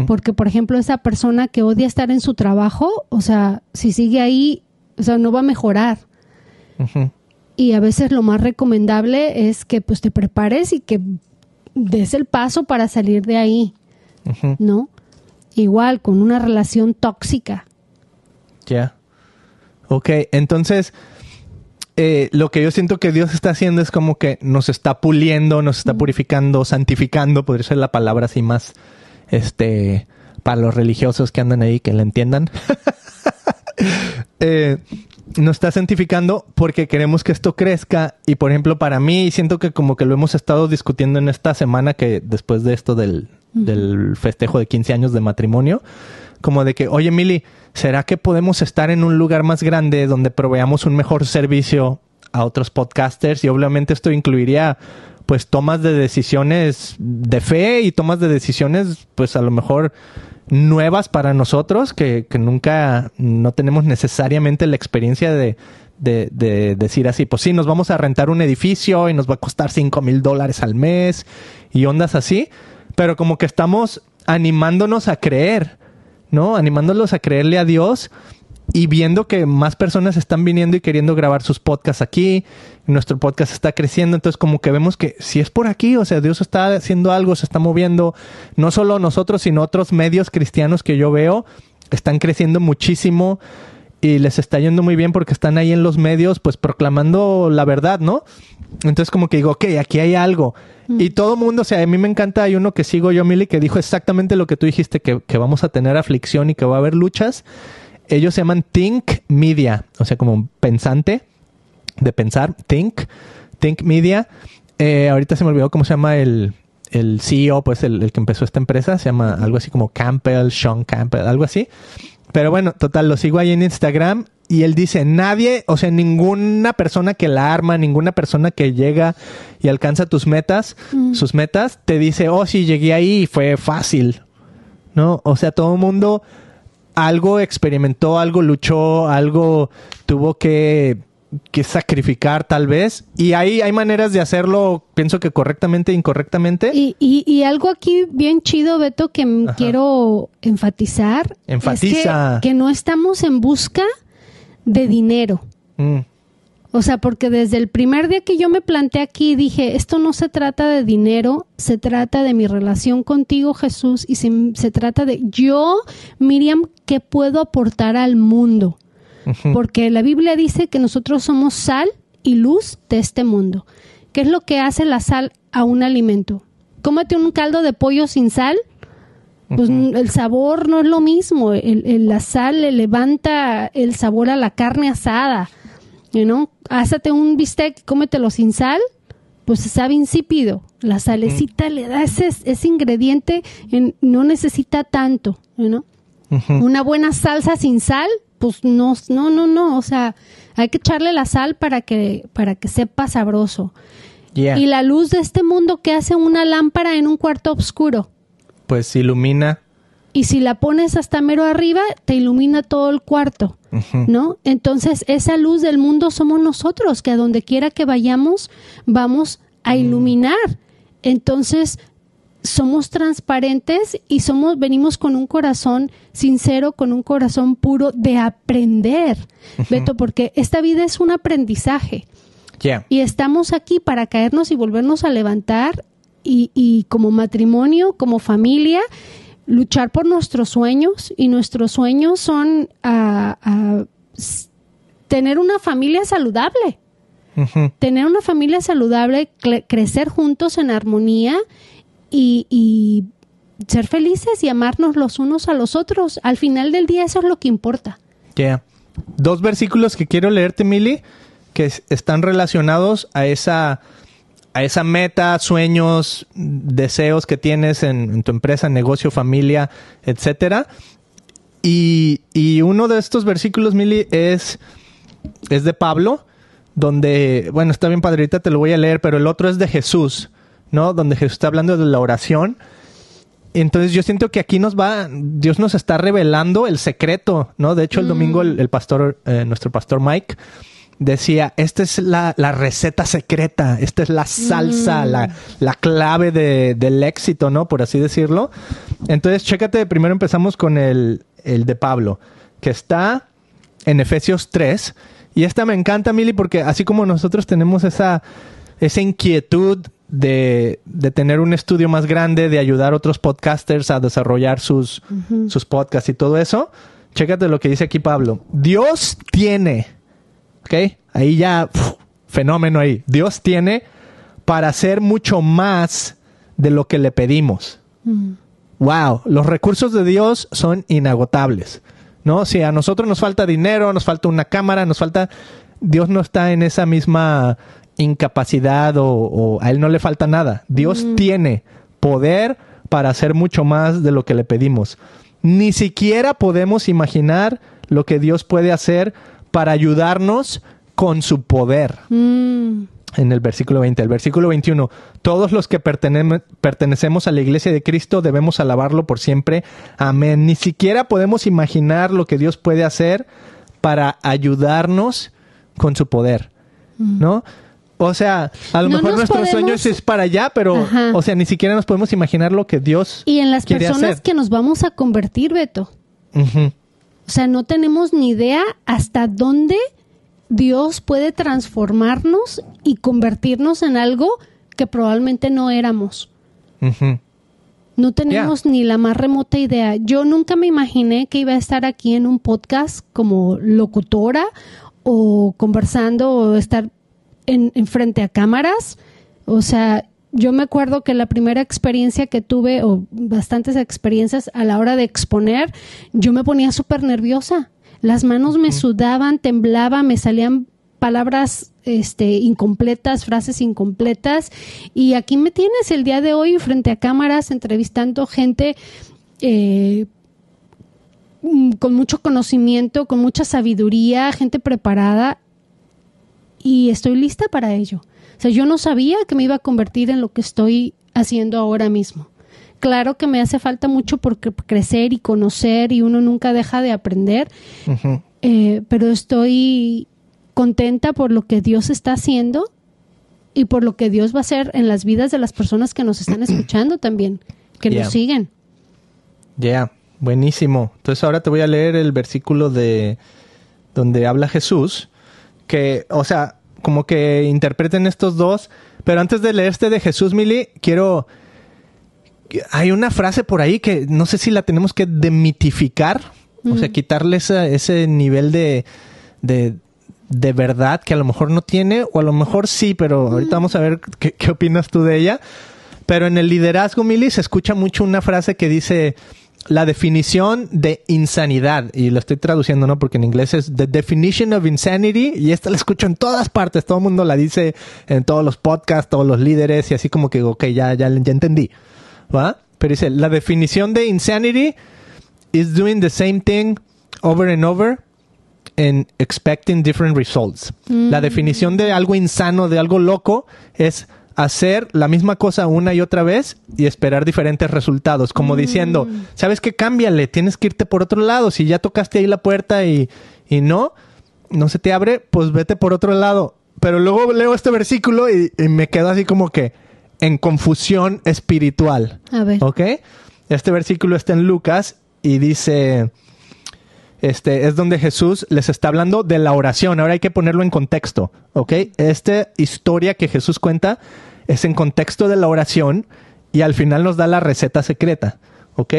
B: Porque, por ejemplo, esa persona que odia estar en su trabajo, o sea, si sigue ahí, o sea, no va a mejorar.
A: Ujú.
B: Y a veces lo más recomendable es que pues te prepares y que des el paso para salir de ahí. ¿no? Igual con una relación tóxica.
A: Ya. Ok, entonces eh, lo que yo siento que Dios está haciendo es como que nos está puliendo, nos está purificando, santificando, podría ser la palabra así más, este, para los religiosos que andan ahí, que la entiendan. Eh, nos está santificando porque queremos que esto crezca. Y por ejemplo para mí siento que como que lo hemos estado discutiendo en esta semana que después de esto del, del festejo de 15 años de matrimonio como de que oye Mili ¿será que podemos estar en un lugar más grande donde proveamos un mejor servicio a otros podcasters y obviamente esto incluiría pues tomas de decisiones de fe y tomas de decisiones pues a lo mejor nuevas para nosotros que, que nunca no tenemos necesariamente la experiencia de, de, de decir así, pues sí, nos vamos a rentar un edificio y nos va a costar 5 mil dólares al mes y ondas así, pero como que estamos animándonos a creer, ¿no? Animándolos a creerle a Dios y viendo que más personas están viniendo y queriendo grabar sus podcasts aquí, nuestro podcast está creciendo, entonces como que vemos que si es por aquí, o sea, Dios está haciendo algo, se está moviendo, no solo nosotros, sino otros medios cristianos que yo veo, están creciendo muchísimo y les está yendo muy bien porque están ahí en los medios, pues proclamando la verdad, ¿no? Entonces como que digo, ok, aquí hay algo. Y todo mundo, o sea, a mí me encanta, hay uno que sigo yo, Mili, que dijo exactamente lo que tú dijiste, que, que vamos a tener aflicción y que va a haber luchas. Ellos se llaman Think Media, o sea, como pensante de pensar, Think, Think Media. Eh, ahorita se me olvidó cómo se llama el, el CEO, pues el, el que empezó esta empresa, se llama algo así como Campbell, Sean Campbell, algo así. Pero bueno, total, lo sigo ahí en Instagram y él dice, nadie, o sea, ninguna persona que la arma, ninguna persona que llega y alcanza tus metas, sus metas, te dice, oh, sí, llegué ahí y fue fácil. ¿No? O sea, todo el mundo algo experimentó, algo luchó, algo tuvo que, que sacrificar tal vez. Y ahí hay maneras de hacerlo, pienso que correctamente e incorrectamente.
B: Y, y, y algo aquí bien chido, Beto, que quiero enfatizar.
A: Enfatiza.
B: Es que, que no estamos en busca de dinero.
A: Mm,
B: O sea, porque desde el primer día que yo me planté aquí dije, esto no se trata de dinero, se trata de mi relación contigo, Jesús, y se, se trata de yo, Miriam, ¿qué puedo aportar al mundo? Porque la Biblia dice que nosotros somos sal y luz de este mundo. ¿Qué es lo que hace la sal a un alimento? Cómete un caldo de pollo sin sal, pues el sabor no es lo mismo. El- el- la sal le levanta el sabor a la carne asada. You know? Házate un bistec, cómetelo sin sal, pues sabe insípido. La salecita le da ese, ese ingrediente, en- no necesita tanto. you know? Una buena salsa sin sal, pues no, no, no, no. O sea, hay que echarle la sal para que, para que sepa sabroso.
A: Yeah.
B: Y la luz de este mundo que hace una lámpara en un cuarto oscuro.
A: Pues ilumina.
B: Y si la pones hasta mero arriba, te ilumina todo el cuarto. ¿no? Entonces, esa luz del mundo somos nosotros, que a donde quiera que vayamos, vamos a iluminar. Entonces, somos transparentes y somos, venimos con un corazón sincero, con un corazón puro de aprender, Beto, porque esta vida es un aprendizaje.
A: Yeah.
B: Y estamos aquí para caernos y volvernos a levantar y, y como matrimonio, como familia, luchar por nuestros sueños. Y nuestros sueños son ah, ah, tener una familia saludable. Tener una familia saludable, cre- crecer juntos en armonía y, y ser felices y amarnos los unos a los otros. Al final del día eso es lo que importa.
A: Yeah. Dos versículos que quiero leerte, Mili, que es- están relacionados a esa, a esa meta, sueños, deseos que tienes en, en tu empresa, negocio, familia, etcétera. Y, y uno de estos versículos, Mili, es, es de Pablo, donde, bueno, está bien padrita, te lo voy a leer, pero el otro es de Jesús, ¿no? Donde Jesús está hablando de la oración. Entonces yo siento que aquí nos va, Dios nos está revelando el secreto, ¿no? De hecho, el domingo el, el pastor, eh, nuestro pastor Mike, decía, esta es la, la receta secreta, esta es la salsa, la, la clave de- del éxito, ¿no? Por así decirlo. Entonces, chécate, primero empezamos con el, el de Pablo, que está en Efesios 3. Y esta me encanta, Mili, porque así como nosotros tenemos esa, esa inquietud de, de tener un estudio más grande, de ayudar a otros podcasters a desarrollar sus, sus podcasts y todo eso, chécate lo que dice aquí Pablo. Dios tiene, ¿ok? Ahí ya, fenómeno ahí. Dios tiene para hacer mucho más de lo que le pedimos. Wow, los recursos de Dios son inagotables. ¿No? Si a nosotros nos falta dinero, nos falta una cámara, nos falta. Dios no está en esa misma incapacidad o, o a Él no le falta nada. Dios tiene poder para hacer mucho más de lo que le pedimos. Ni siquiera podemos imaginar lo que Dios puede hacer para ayudarnos con su poder
B: Mm,
A: en el versículo 20. El versículo 21, todos los que pertene- pertenecemos a la iglesia de Cristo debemos alabarlo por siempre. Amén. Ni siquiera podemos imaginar lo que Dios puede hacer para ayudarnos con su poder, ¿no? O sea, a lo
B: No
A: mejor
B: nos
A: nuestro
B: podemos-
A: sueño es, para allá, pero,
B: Ajá.
A: o sea, ni siquiera nos podemos imaginar lo que Dios
B: Y en las
A: quiere
B: personas
A: hacer.
B: que nos vamos a convertir, Beto.
A: Ujú.
B: O sea, no tenemos ni idea hasta dónde Dios puede transformarnos y convertirnos en algo que probablemente no éramos. No tenemos ni la más remota idea. Yo nunca me imaginé que iba a estar aquí en un podcast como locutora o conversando o estar en, en frente a cámaras. O sea, yo me acuerdo que la primera experiencia que tuve, o bastantes experiencias a la hora de exponer, yo me ponía súper nerviosa. Las manos me sudaban, temblaban, me salían palabras este, incompletas, frases incompletas. Y aquí me tienes el día de hoy frente a cámaras, entrevistando gente eh, con mucho conocimiento, con mucha sabiduría, gente preparada y estoy lista para ello. O sea, yo no sabía que me iba a convertir en lo que estoy haciendo ahora mismo. Claro que me hace falta mucho por crecer y conocer y uno nunca deja de aprender, eh, pero estoy contenta por lo que Dios está haciendo y por lo que Dios va a hacer en las vidas de las personas que nos están escuchando también, que nos siguen.
A: Ya, buenísimo. Entonces ahora te voy a leer el versículo de donde habla Jesús, que, o sea, como que interpreten estos dos, pero antes de leer este de Jesús, Mili, quiero... Hay una frase por ahí que no sé si la tenemos que demitificar, o sea, quitarle ese nivel de, de, de, verdad que a lo mejor no tiene, o a lo mejor sí, pero ahorita vamos a ver qué, qué opinas tú de ella. Pero en el liderazgo, Mili, se escucha mucho una frase que dice la definición de insanidad, y lo estoy traduciendo, ¿no? Porque en inglés es The Definition of Insanity, y esta la escucho en todas partes, todo el mundo la dice en todos los podcasts, todos los líderes, y así como que, ok, ya, ya, ya entendí, ¿va? Pero dice, la definición de insanity is doing the same thing over and over and expecting different results. La mm. definición de algo insano, de algo loco, es hacer la misma cosa una y otra vez y esperar diferentes resultados, como mm. diciendo, ¿sabes qué? Cámbiale, tienes que irte por otro lado, si ya tocaste ahí la puerta y, y no, no se te abre, pues vete por otro lado. Pero luego leo este versículo y, me quedo así como que en confusión espiritual.
B: A ver.
A: ¿Ok? Este versículo está en Lucas y dice, este, es donde Jesús les está hablando de la oración. Ahora hay que ponerlo en contexto, ¿ok? Esta historia que Jesús cuenta es en contexto de la oración y al final nos da la receta secreta, ¿ok?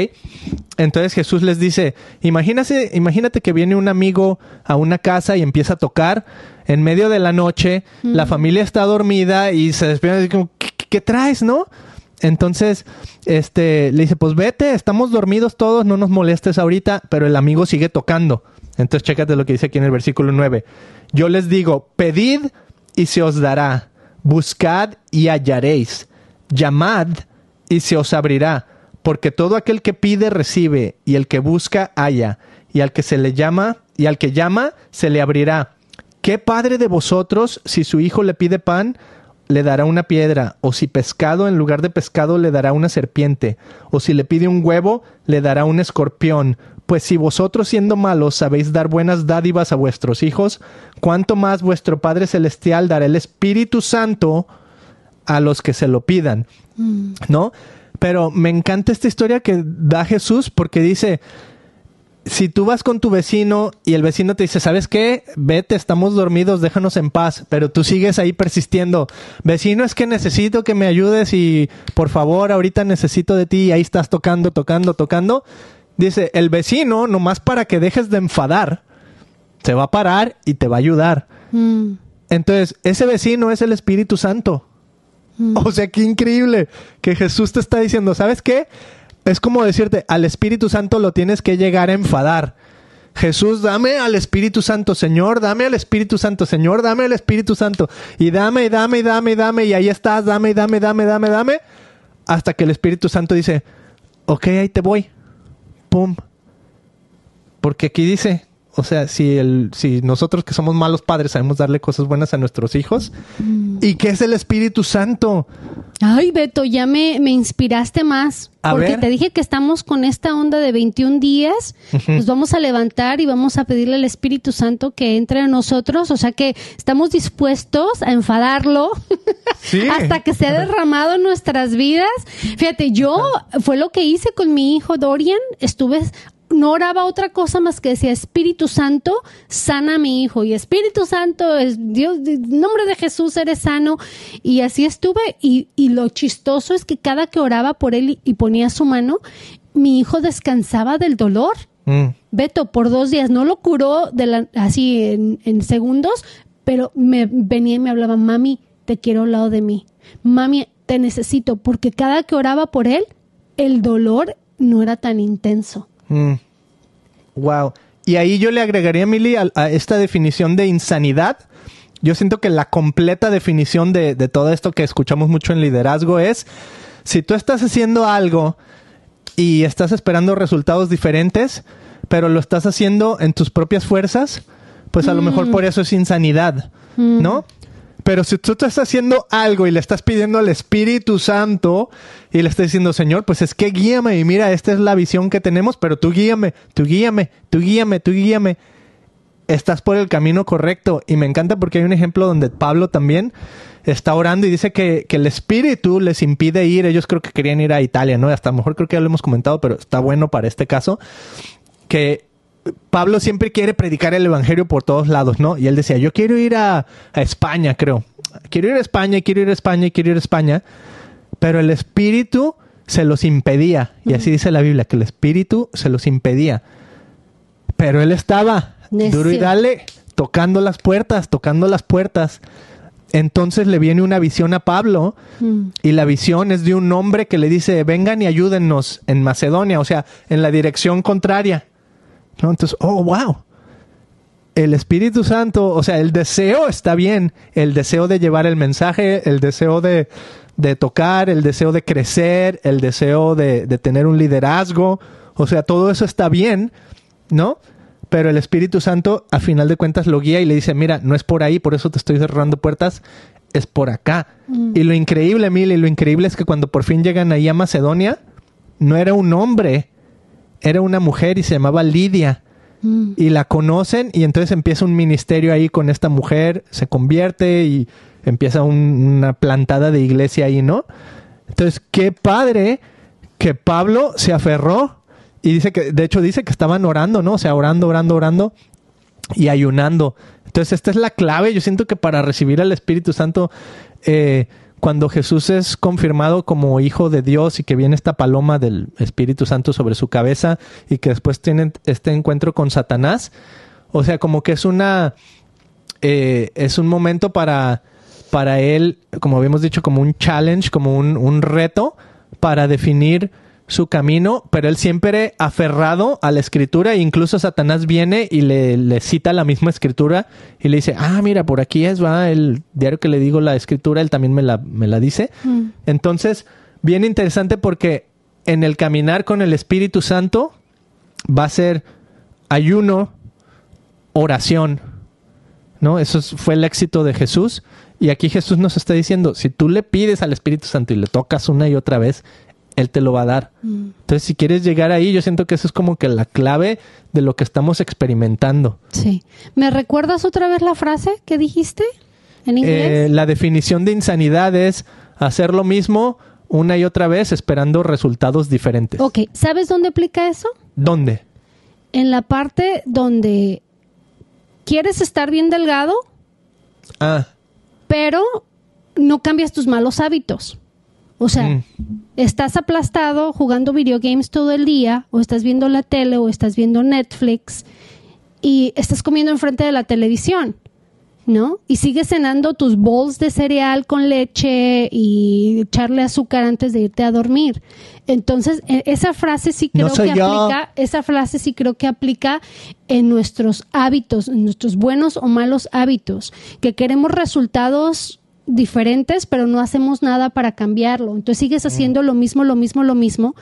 A: Entonces Jesús les dice, imagínate, imagínate que viene un amigo a una casa y empieza a tocar en medio de la noche, la familia está dormida y se despierta y como, ¿qué, qué traes, no? Entonces, este, le dice, pues vete, estamos dormidos todos, no nos molestes ahorita, pero el amigo sigue tocando. Entonces, chécate lo que dice aquí en el versículo 9. Yo les digo, pedid y se os dará, buscad y hallaréis, llamad y se os abrirá, porque todo aquel que pide recibe, y el que busca halla, y al que se le llama, y al que llama se le abrirá. ¿Qué padre de vosotros, si su hijo le pide pan, le dará una piedra, o si pescado en lugar de pescado le dará una serpiente, o si le pide un huevo le dará un escorpión. Pues si vosotros siendo malos sabéis dar buenas dádivas a vuestros hijos, cuánto más vuestro Padre Celestial dará el Espíritu Santo a los que se lo pidan. Mm. ¿No? Pero me encanta esta historia que da Jesús porque dice, si tú vas con tu vecino y el vecino te dice, ¿sabes qué? Vete, estamos dormidos, déjanos en paz, pero tú sigues ahí persistiendo. Vecino, es que necesito que me ayudes y por favor, ahorita necesito de ti y ahí estás tocando, tocando, tocando. Dice, el vecino, nomás para que dejes de enfadar, se va a parar y te va a ayudar. Mm. Entonces, ese vecino es el Espíritu Santo. Mm. O sea, qué increíble que Jesús te está diciendo, ¿sabes qué? Es como decirte, al Espíritu Santo lo tienes que llegar a enfadar. Jesús, dame al Espíritu Santo, Señor, dame al Espíritu Santo, Señor, dame al Espíritu Santo. Y dame, y dame, y dame, y dame, y ahí estás, dame, dame, dame, dame, dame. Hasta que el Espíritu Santo dice, ok, ahí te voy. Pum. Porque aquí dice, o sea, si, el, si nosotros que somos malos padres sabemos darle cosas buenas a nuestros hijos, mm. ¿y qué es el Espíritu Santo?
B: Ay, Beto, ya me, me inspiraste más. porque te dije que estamos con esta onda de 21 días. Nos vamos a levantar y vamos a pedirle al Espíritu Santo que entre a nosotros. O sea que estamos dispuestos a enfadarlo hasta que sea derramado en nuestras vidas. Fíjate, yo fue lo que hice con mi hijo Dorian. Estuve no oraba otra cosa más que decía Espíritu Santo, sana a mi hijo. Y Espíritu Santo, es Dios, en nombre de Jesús eres sano. Y así estuve. Y, y, lo chistoso es que cada que oraba por él y, ponía su mano, mi hijo descansaba del dolor. Mm. Beto, por dos días, no lo curó de la, así en, en segundos, pero me venía y me hablaba, mami, te quiero al lado de mí. Mami, te necesito, porque cada que oraba por él, el dolor no era tan intenso.
A: Wow. Mm. Y ahí yo le agregaría, Mili, a, esta definición de insanidad. Yo siento que la completa definición de, todo esto que escuchamos mucho en liderazgo es, si tú estás haciendo algo y estás esperando resultados diferentes, pero lo estás haciendo en tus propias fuerzas, pues a lo mejor por eso es insanidad, ¿no? Pero si tú estás haciendo algo y le estás pidiendo al Espíritu Santo y le estás diciendo, Señor, pues es que guíame y mira, esta es la visión que tenemos, pero tú guíame, tú guíame, tú guíame, tú guíame. Estás por el camino correcto. Y me encanta porque hay un ejemplo donde Pablo también está orando y dice que, que el Espíritu les impide ir. Ellos creo que querían ir a Italia, ¿no? Hasta a lo mejor creo que ya lo hemos comentado, pero está bueno para este caso. Que Pablo siempre quiere predicar el evangelio por todos lados, ¿no? Y él decía, yo quiero ir a, España, creo. Quiero ir a España, quiero ir a España, quiero ir a España. Pero el espíritu se los impedía. Y así dice la Biblia, que el espíritu se los impedía. Pero él estaba duro y dale, tocando las puertas, tocando las puertas. Entonces le viene una visión a Pablo mm. y la visión es de un hombre que le dice, vengan y ayúdennos en Macedonia, o sea, en la dirección contraria. Entonces, oh, wow. El Espíritu Santo, o sea, el deseo está bien, el deseo de llevar el mensaje, el deseo de, tocar, el deseo de crecer, el deseo de, tener un liderazgo, o sea, todo eso está bien, ¿no? Pero el Espíritu Santo, a final de cuentas, lo guía y le dice, mira, no es por ahí, por eso te estoy cerrando puertas, es por acá. Mm. Y lo increíble, Mil, y lo increíble es que cuando por fin llegan ahí a Macedonia, no era un hombre, era una mujer y se llamaba Lidia. Mm. Y la conocen y entonces empieza un ministerio ahí con esta mujer, se convierte y empieza una plantada de iglesia ahí, ¿no? Entonces, qué padre que Pablo se aferró y dice que, de hecho dice que estaban orando, ¿no? O sea, orando, orando, orando y ayunando. Entonces, esta es la clave. Yo siento que para recibir al Espíritu Santo, eh, cuando Jesús es confirmado como hijo de Dios y que viene esta paloma del Espíritu Santo sobre su cabeza y que después tienen este encuentro con Satanás, o sea, como que es una, eh, es un momento para, para él, como habíamos dicho, como un challenge, como un, un reto para definir su camino, pero él siempre aferrado a la escritura, e incluso Satanás viene y le, cita la misma escritura y le dice, ah, mira, por aquí es, va, el diario que le digo la escritura, él también me la, me la dice. Mm. Entonces, bien interesante porque en el caminar con el Espíritu Santo va a ser ayuno, oración, ¿no? Eso fue el éxito de Jesús. Y aquí Jesús nos está diciendo, si tú le pides al Espíritu Santo y le tocas una y otra vez, él te lo va a dar. Mm. Entonces, si quieres llegar ahí, yo siento que eso es como que la clave de lo que estamos experimentando.
B: Sí. ¿Me recuerdas otra vez la frase que dijiste en inglés?
A: Eh, la definición de insanidad es hacer lo mismo una y otra vez esperando resultados diferentes.
B: Ok, ¿sabes dónde aplica eso?
A: ¿Dónde?
B: En la parte donde quieres estar bien delgado.
A: Ah.
B: Pero no cambias tus malos hábitos. O sea, mm. estás aplastado jugando videogames todo el día, o estás viendo la tele, o estás viendo Netflix, y estás comiendo enfrente de la televisión, ¿no? Y sigues cenando tus bowls de cereal con leche y echarle azúcar antes de irte a dormir. Entonces, e, esa frase sí creo que aplica, esa frase sí creo que aplica en nuestros hábitos, en nuestros buenos o malos hábitos, que queremos resultados diferentes, pero no hacemos nada para cambiarlo. Entonces sigues mm. haciendo lo mismo, lo mismo, lo mismo,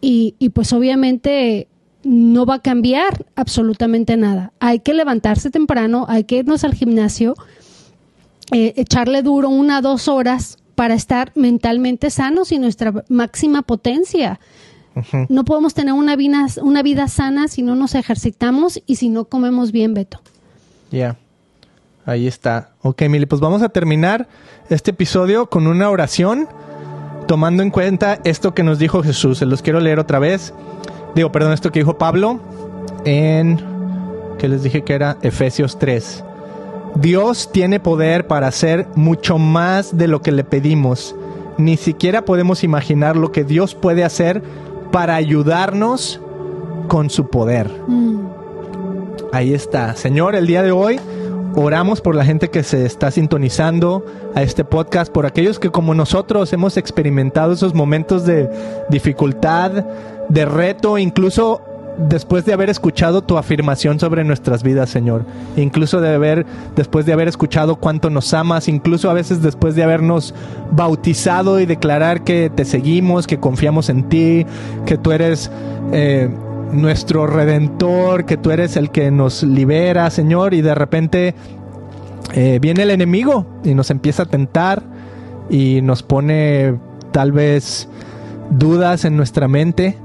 B: y, pues obviamente no va a cambiar absolutamente nada. Hay que levantarse temprano, hay que irnos al gimnasio, eh, echarle duro una, dos horas para estar mentalmente sanos y nuestra máxima potencia. No podemos tener una vida, una vida sana si no nos ejercitamos y si no comemos bien, Beto.
A: Ya. Ahí está. Ok, Mili, pues vamos a terminar este episodio con una oración tomando en cuenta esto que nos dijo Jesús. Se los quiero leer otra vez. Digo, perdón, esto que dijo Pablo en, que les dije que era Efesios 3. Dios tiene poder para hacer mucho más de lo que le pedimos. Ni siquiera podemos imaginar lo que Dios puede hacer para ayudarnos con su poder. Mm. Ahí está. Señor, el día de hoy Oramos por la gente que se está sintonizando a este podcast, por aquellos que como nosotros hemos experimentado esos momentos de dificultad, de reto, incluso después de haber escuchado tu afirmación sobre nuestras vidas, Señor. Incluso de haber, después de haber escuchado cuánto nos amas, incluso a veces después de habernos bautizado y declarar que te seguimos, que confiamos en ti, que tú eres eh, nuestro redentor, que tú eres el que nos libera, Señor, y de repente eh, viene el enemigo y nos empieza a tentar y nos pone tal vez dudas en nuestra mente.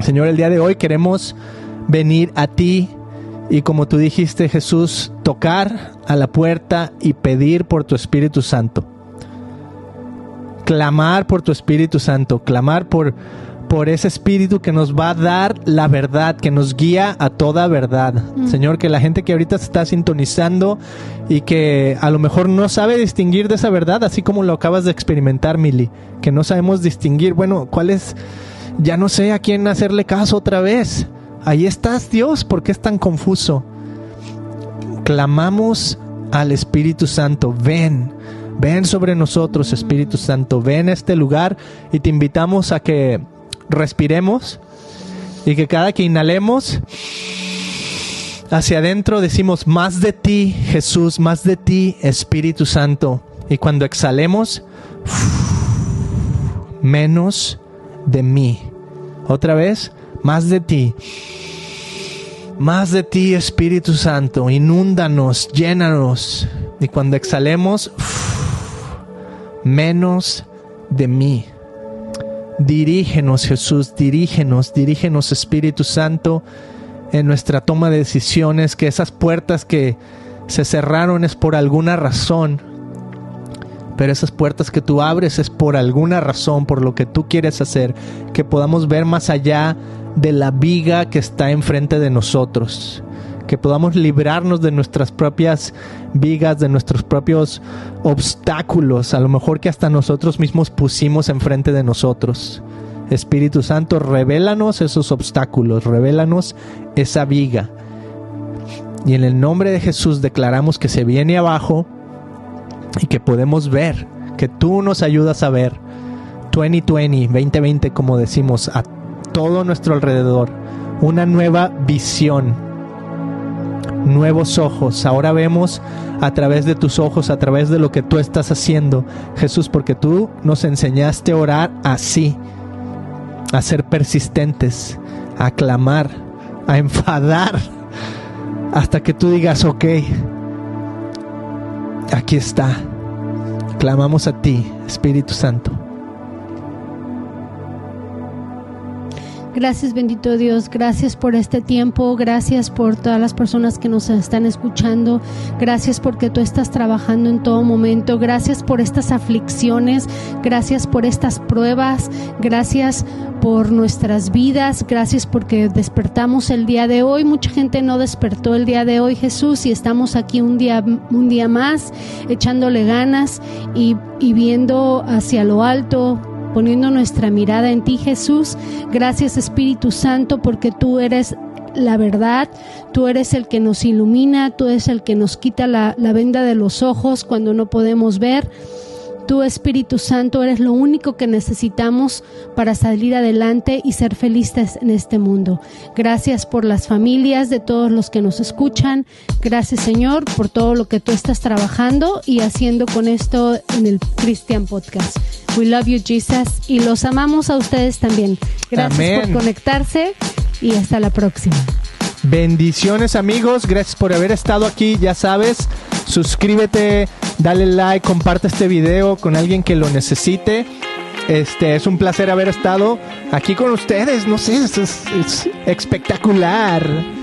A: Señor, el día de hoy queremos venir a ti y como tú dijiste Jesús, tocar a la puerta y pedir por tu Espíritu Santo. Clamar por tu Espíritu Santo, clamar por por ese espíritu que nos va a dar la verdad, que nos guía a toda verdad. Mm. Señor, que la gente que ahorita se está sintonizando y que a lo mejor no sabe distinguir de esa verdad, así como lo acabas de experimentar, Mili, que no sabemos distinguir, bueno, cuál es, ya no sé a quién hacerle caso otra vez. Ahí estás, Dios, ¿por qué es tan confuso? Clamamos al Espíritu Santo, ven, ven sobre nosotros, Espíritu Santo, ven a este lugar y te invitamos a que respiremos y que cada que inhalemos hacia adentro decimos más de ti Jesús, más de ti Espíritu Santo. Y cuando exhalemos, menos de mí. Otra vez, más de ti. Más de ti Espíritu Santo. Inúndanos, llénanos. Y cuando exhalemos, menos de mí. Dirígenos Jesús, dirígenos, dirígenos Espíritu Santo en nuestra toma de decisiones, que esas puertas que se cerraron es por alguna razón, pero esas puertas que tú abres es por alguna razón, por lo que tú quieres hacer, que podamos ver más allá de la viga que está enfrente de nosotros que podamos librarnos de nuestras propias vigas, de nuestros propios obstáculos, a lo mejor que hasta nosotros mismos pusimos enfrente de nosotros. Espíritu Santo, revélanos esos obstáculos, revélanos esa viga. Y en el nombre de Jesús declaramos que se viene abajo y que podemos ver, que tú nos ayudas a ver 2020, 2020 como decimos, a todo nuestro alrededor, una nueva visión nuevos ojos. Ahora vemos a través de tus ojos, a través de lo que tú estás haciendo, Jesús, porque tú nos enseñaste a orar así, a ser persistentes, a clamar, a enfadar, hasta que tú digas, ok, aquí está. Clamamos a ti, Espíritu Santo.
B: Gracias bendito Dios, gracias por este tiempo, gracias por todas las personas que nos están escuchando, gracias porque tú estás trabajando en todo momento, gracias por estas aflicciones, gracias por estas pruebas, gracias por nuestras vidas, gracias porque despertamos el día de hoy. Mucha gente no despertó el día de hoy, Jesús, y estamos aquí un día, un día más echándole ganas y, y viendo hacia lo alto, poniendo nuestra mirada en ti, Jesús. Gracias, Espíritu Santo, porque tú eres la verdad, tú eres el que nos ilumina, tú eres el que nos quita la, la venda de los ojos cuando no podemos ver. Tú, Espíritu Santo, eres lo único que necesitamos para salir adelante y ser felices en este mundo. Gracias por las familias de todos los que nos escuchan. Gracias, Señor, por todo lo que tú estás trabajando y haciendo con esto en el Christian Podcast. We love you, Jesus, y los amamos a ustedes también. Gracias por conectarse y hasta la próxima.
A: Bendiciones amigos, gracias por haber estado aquí, ya sabes, suscríbete, dale like, comparte este video con alguien que lo necesite. Este es un placer haber estado aquí con ustedes, no sé, es espectacular.